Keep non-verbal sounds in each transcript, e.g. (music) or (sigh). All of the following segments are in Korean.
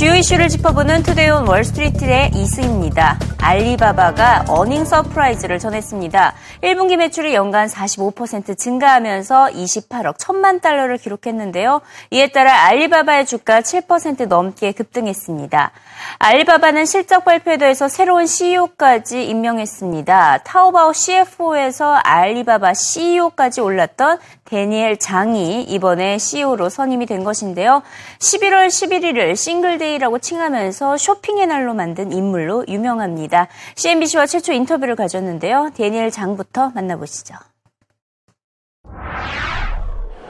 주요 이슈를 짚어보는 Today on Wall Street의 이승입니다. 알리바바가 어닝 서프라이즈를 전했습니다. 1분기 매출이 연간 45% 증가하면서 28억 1천만 달러를 기록했는데요. 이에 따라 알리바바의 주가 7% 넘게 급등했습니다. 알리바바는 실적 발표에서 새로운 CEO까지 임명했습니다. 타오바오 CFO에서 알리바바 CEO까지 올랐던 데니엘 장이 이번에 CEO로 선임이 된 것인데요. 11월 11일을 싱글데이 라고 칭하면서 쇼핑의 날로 만든 인물로 유명합니다. CNBC와 최초 인터뷰를 가졌는데요. 데니엘 장부터 만나보시죠.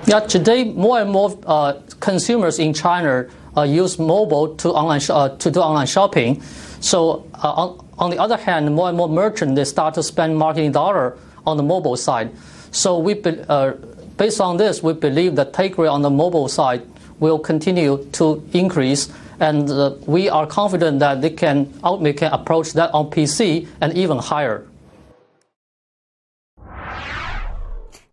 Yeah, today more and more uh, consumers in China uh, use mobile to online uh, to do online shopping. So uh, on, on the other hand, more and more merchants they start to spend marketing dollar on the mobile side. So we be, uh, based on this, we believe that take rate on the mobile side will continue to increase, and uh, we are confident that they can they can approach that on PC and even higher.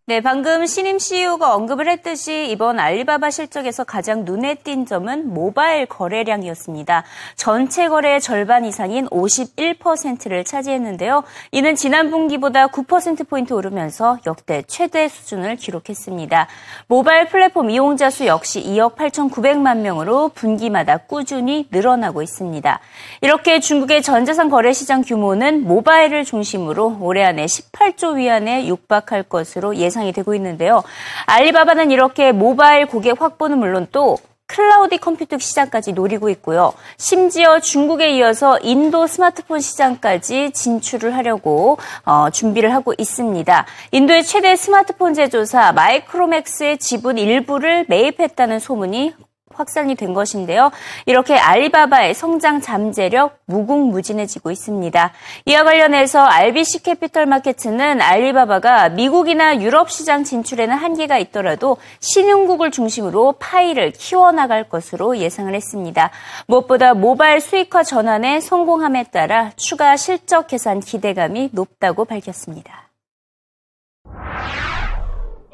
네, 방금 신임 CEO가 언급을 했듯이 이번 알리바바 실적에서 가장 눈에 띈 점은 모바일 거래량이었습니다. 전체 거래의 절반 이상인 51%를 차지했는데요. 이는 지난 분기보다 9%포인트 오르면서 역대 최대 수준을 기록했습니다. 모바일 플랫폼 이용자 수 역시 2억 8,900만 명으로 분기마다 꾸준히 늘어나고 있습니다. 이렇게 중국의 전자상 거래 시장 규모는 모바일을 중심으로 올해 안에 18조 위안에 육박할 것으로 예상 예상이 되고 있는데요. 알리바바는 이렇게 모바일 고객 확보는 물론 또 클라우디 컴퓨팅 시장까지 노리고 있고요. 심지어 중국에 이어서 인도 스마트폰 시장까지 진출을 하려고 어, 준비를 하고 있습니다. 인도의 최대 스마트폰 제조사 마이크로맥스의 지분 일부를 매입했다는 소문이 확산이 된 것인데요. 이렇게 알리바바의 성장 잠재력 무궁무진해지고 있습니다. 이와 관련해서 RBC 캐피털 마케츠는 알리바바가 미국이나 유럽 시장 진출에는 한계가 있더라도 신흥국을 중심으로 파이를 키워나갈 것으로 예상을 했습니다. 무엇보다 모바일 수익화 전환에 성공함에 따라 추가 실적 개선 기대감이 높다고 밝혔습니다.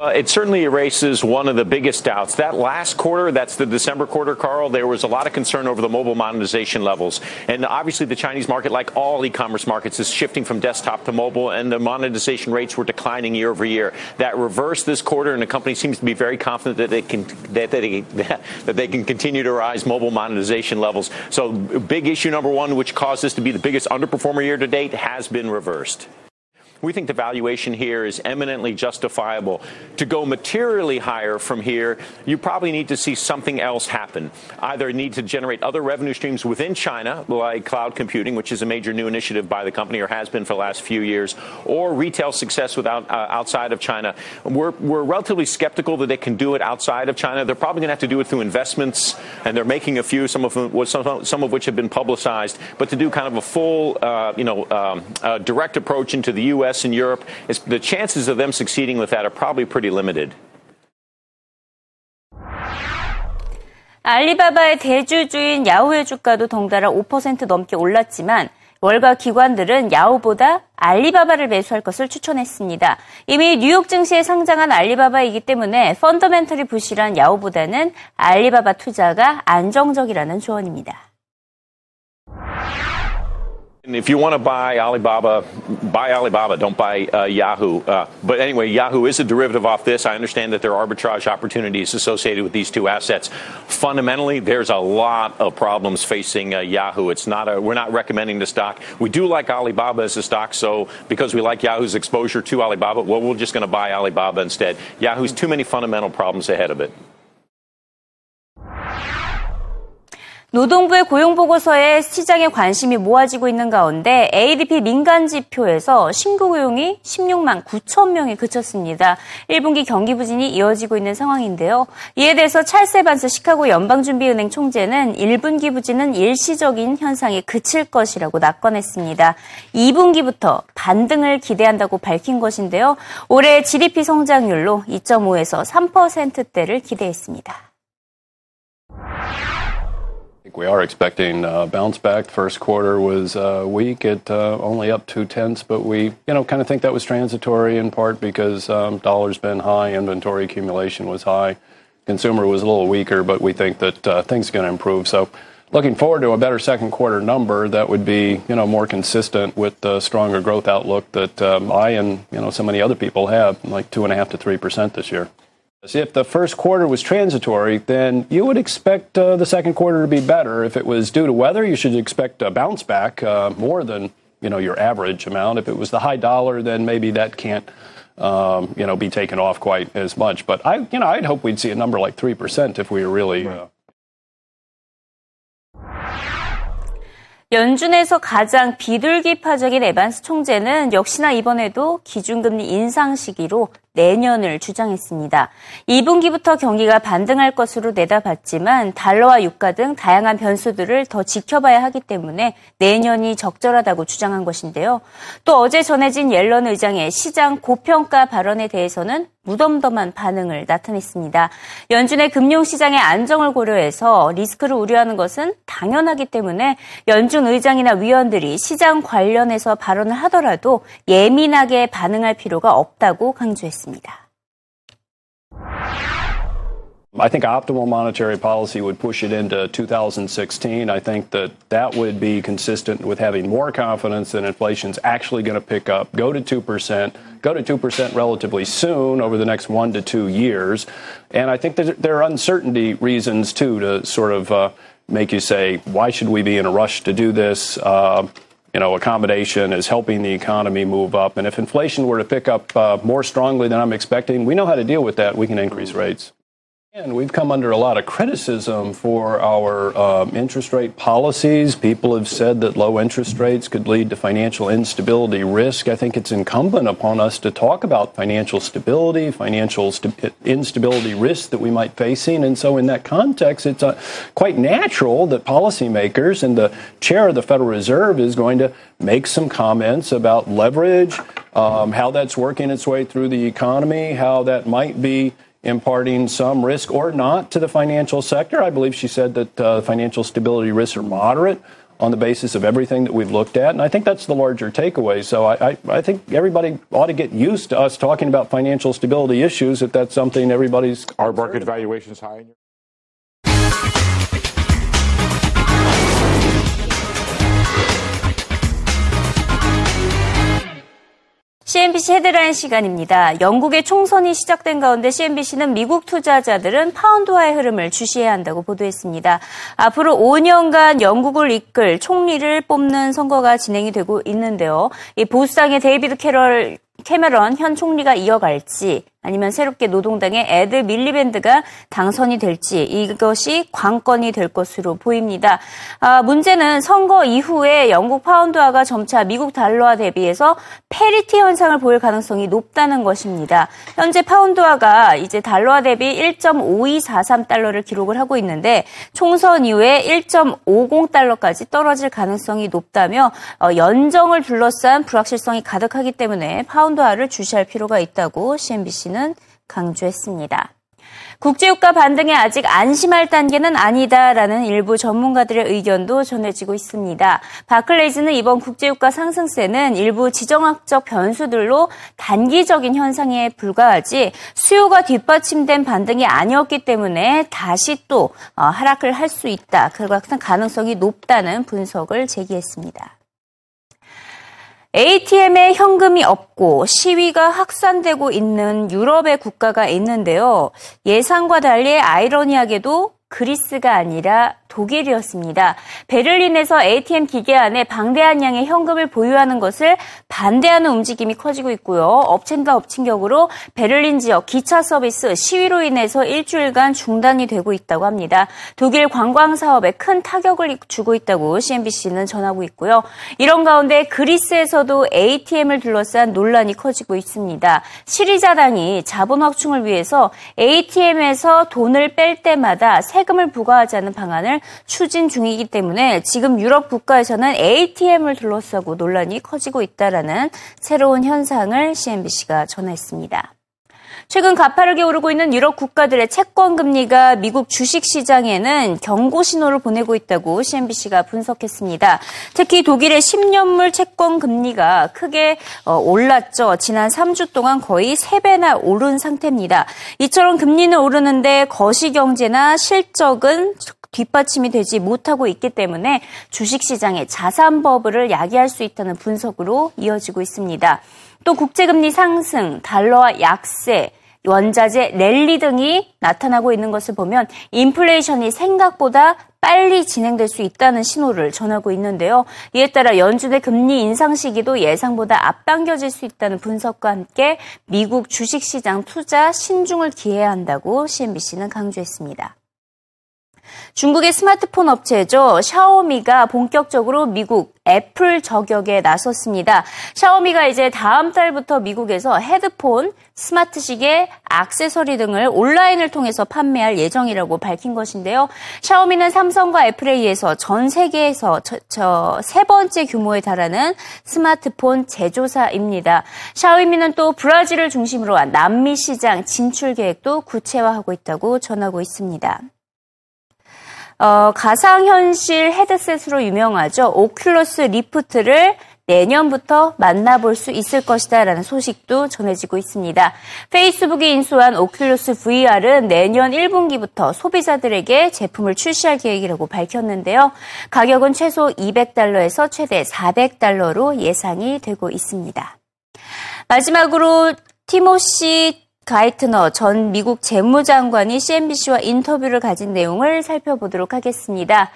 Uh, it certainly erases one of the biggest doubts. That last quarter, that's the December quarter, Carl, there was a lot of concern over the mobile monetization levels. And obviously, the Chinese market, like all e commerce markets, is shifting from desktop to mobile, and the monetization rates were declining year over year. That reversed this quarter, and the company seems to be very confident that they can, that they, (laughs) that they can continue to rise mobile monetization levels. So, big issue number one, which caused this to be the biggest underperformer year to date, has been reversed. We think the valuation here is eminently justifiable. To go materially higher from here, you probably need to see something else happen. Either need to generate other revenue streams within China, like cloud computing, which is a major new initiative by the company or has been for the last few years, or retail success without uh, outside of China. We're, we're relatively skeptical that they can do it outside of China. They're probably going to have to do it through investments, and they're making a few, some of them, some, some of which have been publicized. But to do kind of a full, uh, you know, um, uh, direct approach into the U.S. US and Europe, the chances of them succeeding with that are probably pretty limited. 알리바바의 대주주인 야후의 주가도 덩달아 5% 넘게 올랐지만 월가 기관들은 야후보다 알리바바를 매수할 것을 추천했습니다. 이미 뉴욕 증시에 상장한 알리바바이기 때문에 펀더멘털이 부실한 야후보다는 알리바바 투자가 안정적이라는 조언입니다. If you want to buy Alibaba, buy Alibaba. Don't buy uh, Yahoo. Uh, but anyway, Yahoo is a derivative off this. I understand that there are arbitrage opportunities associated with these two assets. Fundamentally, there's a lot of problems facing uh, Yahoo. It's not a. We're not recommending the stock. We do like Alibaba as a stock, so because we like Yahoo's exposure to Alibaba, well, we're just going to buy Alibaba instead. Yahoo's too many fundamental problems ahead of it. 노동부의 고용보고서에 시장에 관심이 모아지고 있는 가운데 ADP 민간 지표에서 신규 고용이 16만 9천 명에 그쳤습니다. 1분기 경기 부진이 이어지고 있는 상황인데요. 이에 대해서 찰스 반스 시카고 연방준비은행 총재는 1분기 부진은 일시적인 현상이 그칠 것이라고 낙관했습니다. 2분기부터 반등을 기대한다고 밝힌 것인데요. 올해 GDP 성장률로 2.5에서 3%대를 기대했습니다. We are expecting a bounce back. First quarter was uh, weak at uh, only up two tenths, but we, you know, kind of think that was transitory in part because um, dollar's been high, inventory accumulation was high, consumer was a little weaker, but we think that uh, things are going to improve. So looking forward to a better second quarter number that would be, you know, more consistent with the stronger growth outlook that um, I and you know so many other people have, like two and a half to three percent this year. If the first quarter was transitory, then you would expect uh, the second quarter to be better. If it was due to weather, you should expect a bounce back uh, more than you know your average amount. If it was the high dollar, then maybe that can't um, you know be taken off quite as much. But I you know I'd hope we'd see a number like three percent if we were really. Uh, 연준에서 가장 비둘기파적인 에반스 총재는 역시나 이번에도 기준금리 인상 시기로 내년을 주장했습니다. 2분기부터 경기가 반등할 것으로 내다봤지만 달러와 유가 등 다양한 변수들을 더 지켜봐야 하기 때문에 내년이 적절하다고 주장한 것인데요. 또 어제 전해진 옐런 의장의 시장 고평가 발언에 대해서는 무덤덤한 반응을 나타냈습니다. 연준의 금융시장의 안정을 고려해서 리스크를 우려하는 것은 당연하기 때문에 연준 의장이나 위원들이 시장 관련해서 발언을 하더라도 예민하게 반응할 필요가 없다고 강조했습니다. I think optimal monetary policy would push it into 2016. I think that that would be consistent with having more confidence that inflation's actually going to pick up, go to 2%, go to 2% relatively soon over the next one to two years. And I think there are uncertainty reasons, too, to sort of uh, make you say, why should we be in a rush to do this? Uh, you know, accommodation is helping the economy move up. And if inflation were to pick up uh, more strongly than I'm expecting, we know how to deal with that. We can increase rates. And we've come under a lot of criticism for our um, interest rate policies. People have said that low interest rates could lead to financial instability risk. I think it's incumbent upon us to talk about financial stability, financial st- instability risk that we might facing. And so, in that context, it's uh, quite natural that policymakers and the chair of the Federal Reserve is going to make some comments about leverage, um, how that's working its way through the economy, how that might be imparting some risk or not to the financial sector. I believe she said that uh, financial stability risks are moderate on the basis of everything that we've looked at. And I think that's the larger takeaway. So I, I, I, think everybody ought to get used to us talking about financial stability issues if that's something everybody's. Our market valuation is high. CNBC 헤드라인 시간입니다. 영국의 총선이 시작된 가운데 CNBC는 미국 투자자들은 파운드화의 흐름을 주시해야 한다고 보도했습니다. 앞으로 5년간 영국을 이끌 총리를 뽑는 선거가 진행이 되고 있는데요. 이 보수당의 데이비드 캐럴 캐머런 현 총리가 이어갈지 아니면 새롭게 노동당의 에드 밀리밴드가 당선이 될지 이것이 관건이 될 것으로 보입니다. 아, 문제는 선거 이후에 영국 파운드화가 점차 미국 달러와 대비해서 parity 현상을 보일 가능성이 높다는 것입니다. 현재 파운드화가 이제 달러와 대비 1.5243달러를 기록을 하고 있는데 총선 이후에 1.50달러까지 떨어질 가능성이 높다며 어, 연정을 둘러싼 불확실성이 가득하기 때문에 파운드화를 주시할 필요가 있다고 CNBC는 있다는 강조했습니다. 국제유가 반등에 아직 안심할 단계는 아니다라는 일부 전문가들의 의견도 전해지고 있습니다. 바클레이즈는 이번 국제유가 상승세는 일부 지정학적 변수들로 단기적인 현상에 불과하지 수요가 뒷받침된 반등이 아니었기 때문에 다시 또 어, 하락을 할 수 있다. 그 같은 가능성이 높다는 분석을 제기했습니다. ATM에 현금이 없고 시위가 확산되고 있는 유럽의 국가가 있는데요. 예상과 달리 아이러니하게도 그리스가 아니라 독일이었습니다. 베를린에서 ATM 기계 안에 방대한 양의 현금을 보유하는 것을 반대하는 움직임이 커지고 있고요. 엎친다 엎친 격으로 베를린 지역 기차 서비스 시위로 인해서 일주일간 중단이 되고 있다고 합니다. 독일 관광 사업에 큰 타격을 주고 있다고 CNBC는 전하고 있고요. 이런 가운데 그리스에서도 ATM을 둘러싼 논란이 커지고 있습니다. 시리자당이 자본 확충을 위해서 ATM에서 돈을 뺄 때마다 세금을 부과하지 않는 방안을 추진 중이기 때문에 지금 유럽 국가에서는 ATM을 둘러싸고 논란이 커지고 있다라는 새로운 현상을 CNBC가 전했습니다. 최근 가파르게 오르고 있는 유럽 국가들의 채권 금리가 미국 주식 시장에는 경고 신호를 보내고 있다고 CNBC가 분석했습니다. 특히 독일의 10년물 채권 금리가 크게 어, 올랐죠. 지난 3주 동안 거의 3배나 오른 상태입니다. 이처럼 금리는 오르는데 거시 경제나 실적은 뒷받침이 되지 못하고 있기 때문에 주식시장에 자산 버블을 야기할 수 있다는 분석으로 이어지고 있습니다. 또 국제금리 상승, 달러와 약세, 원자재 랠리 등이 나타나고 있는 것을 보면 인플레이션이 생각보다 빨리 진행될 수 있다는 신호를 전하고 있는데요. 이에 따라 연준의 금리 인상 시기도 예상보다 앞당겨질 수 있다는 분석과 함께 미국 주식시장 투자 신중을 기해야 한다고 CNBC는 강조했습니다. 중국의 스마트폰 업체죠. 샤오미가 본격적으로 미국 애플 저격에 나섰습니다. 샤오미가 이제 다음 달부터 미국에서 헤드폰, 스마트 시계, 악세서리 등을 온라인을 통해서 판매할 예정이라고 밝힌 것인데요. 샤오미는 삼성과 애플에 의해서 전 세계에서 저, 세 번째 규모에 달하는 스마트폰 제조사입니다. 샤오미는 또 브라질을 중심으로 한 남미 시장 진출 계획도 구체화하고 있다고 전하고 있습니다. 어, 가상현실 헤드셋으로 유명하죠. 오큘러스 리프트를 내년부터 만나볼 수 있을 것이다 라는 소식도 전해지고 있습니다. 페이스북이 인수한 오큘러스 VR은 내년 1분기부터 소비자들에게 제품을 출시할 계획이라고 밝혔는데요. 가격은 최소 200달러에서 최대 400달러로 예상이 되고 있습니다. 마지막으로 티모시 가이트너 전 미국 재무장관이 CNBC와 인터뷰를 가진 내용을 살펴보도록 하겠습니다.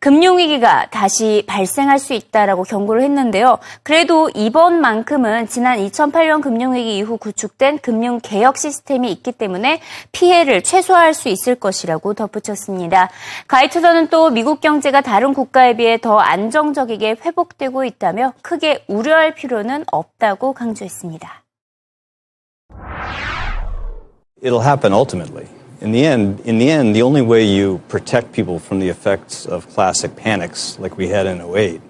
금융위기가 다시 발생할 수 있다라고 경고를 했는데요. 그래도 이번만큼은 지난 2008년 금융위기 이후 구축된 금융개혁 시스템이 있기 때문에 피해를 최소화할 수 있을 것이라고 덧붙였습니다. 가이트너는 또 미국 경제가 다른 국가에 비해 더 안정적이게 회복되고 있다며 크게 우려할 필요는 없다고 강조했습니다. It'll happen ultimately. In the end, in the end, the only way you protect people from the effects of classic panics like we had in 08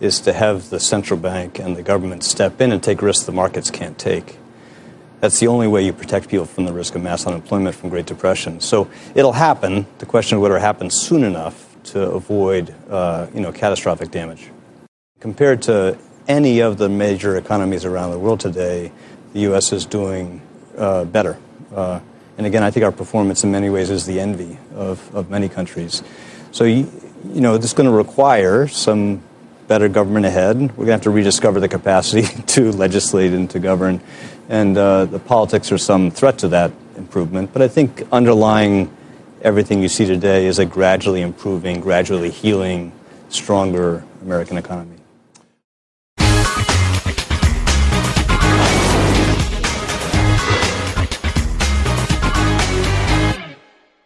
is to have the central bank and the government step in and take risks the markets can't take. That's the only way you protect people from the risk of mass unemployment from Great Depression. So it'll happen. The question is whether it happens soon enough to avoid, uh, you know, catastrophic damage. Compared to any of the major economies around the world today, the U.S. is doing uh, better. Uh, and again, I think our performance in many ways is the envy of, of many countries. So, you, you know, this is going to require some better government ahead. We're going to have to rediscover the capacity (laughs) to legislate and to govern. And uh, the politics are some threat to that improvement. But I think underlying everything you see today is a gradually improving, gradually healing, stronger American economy.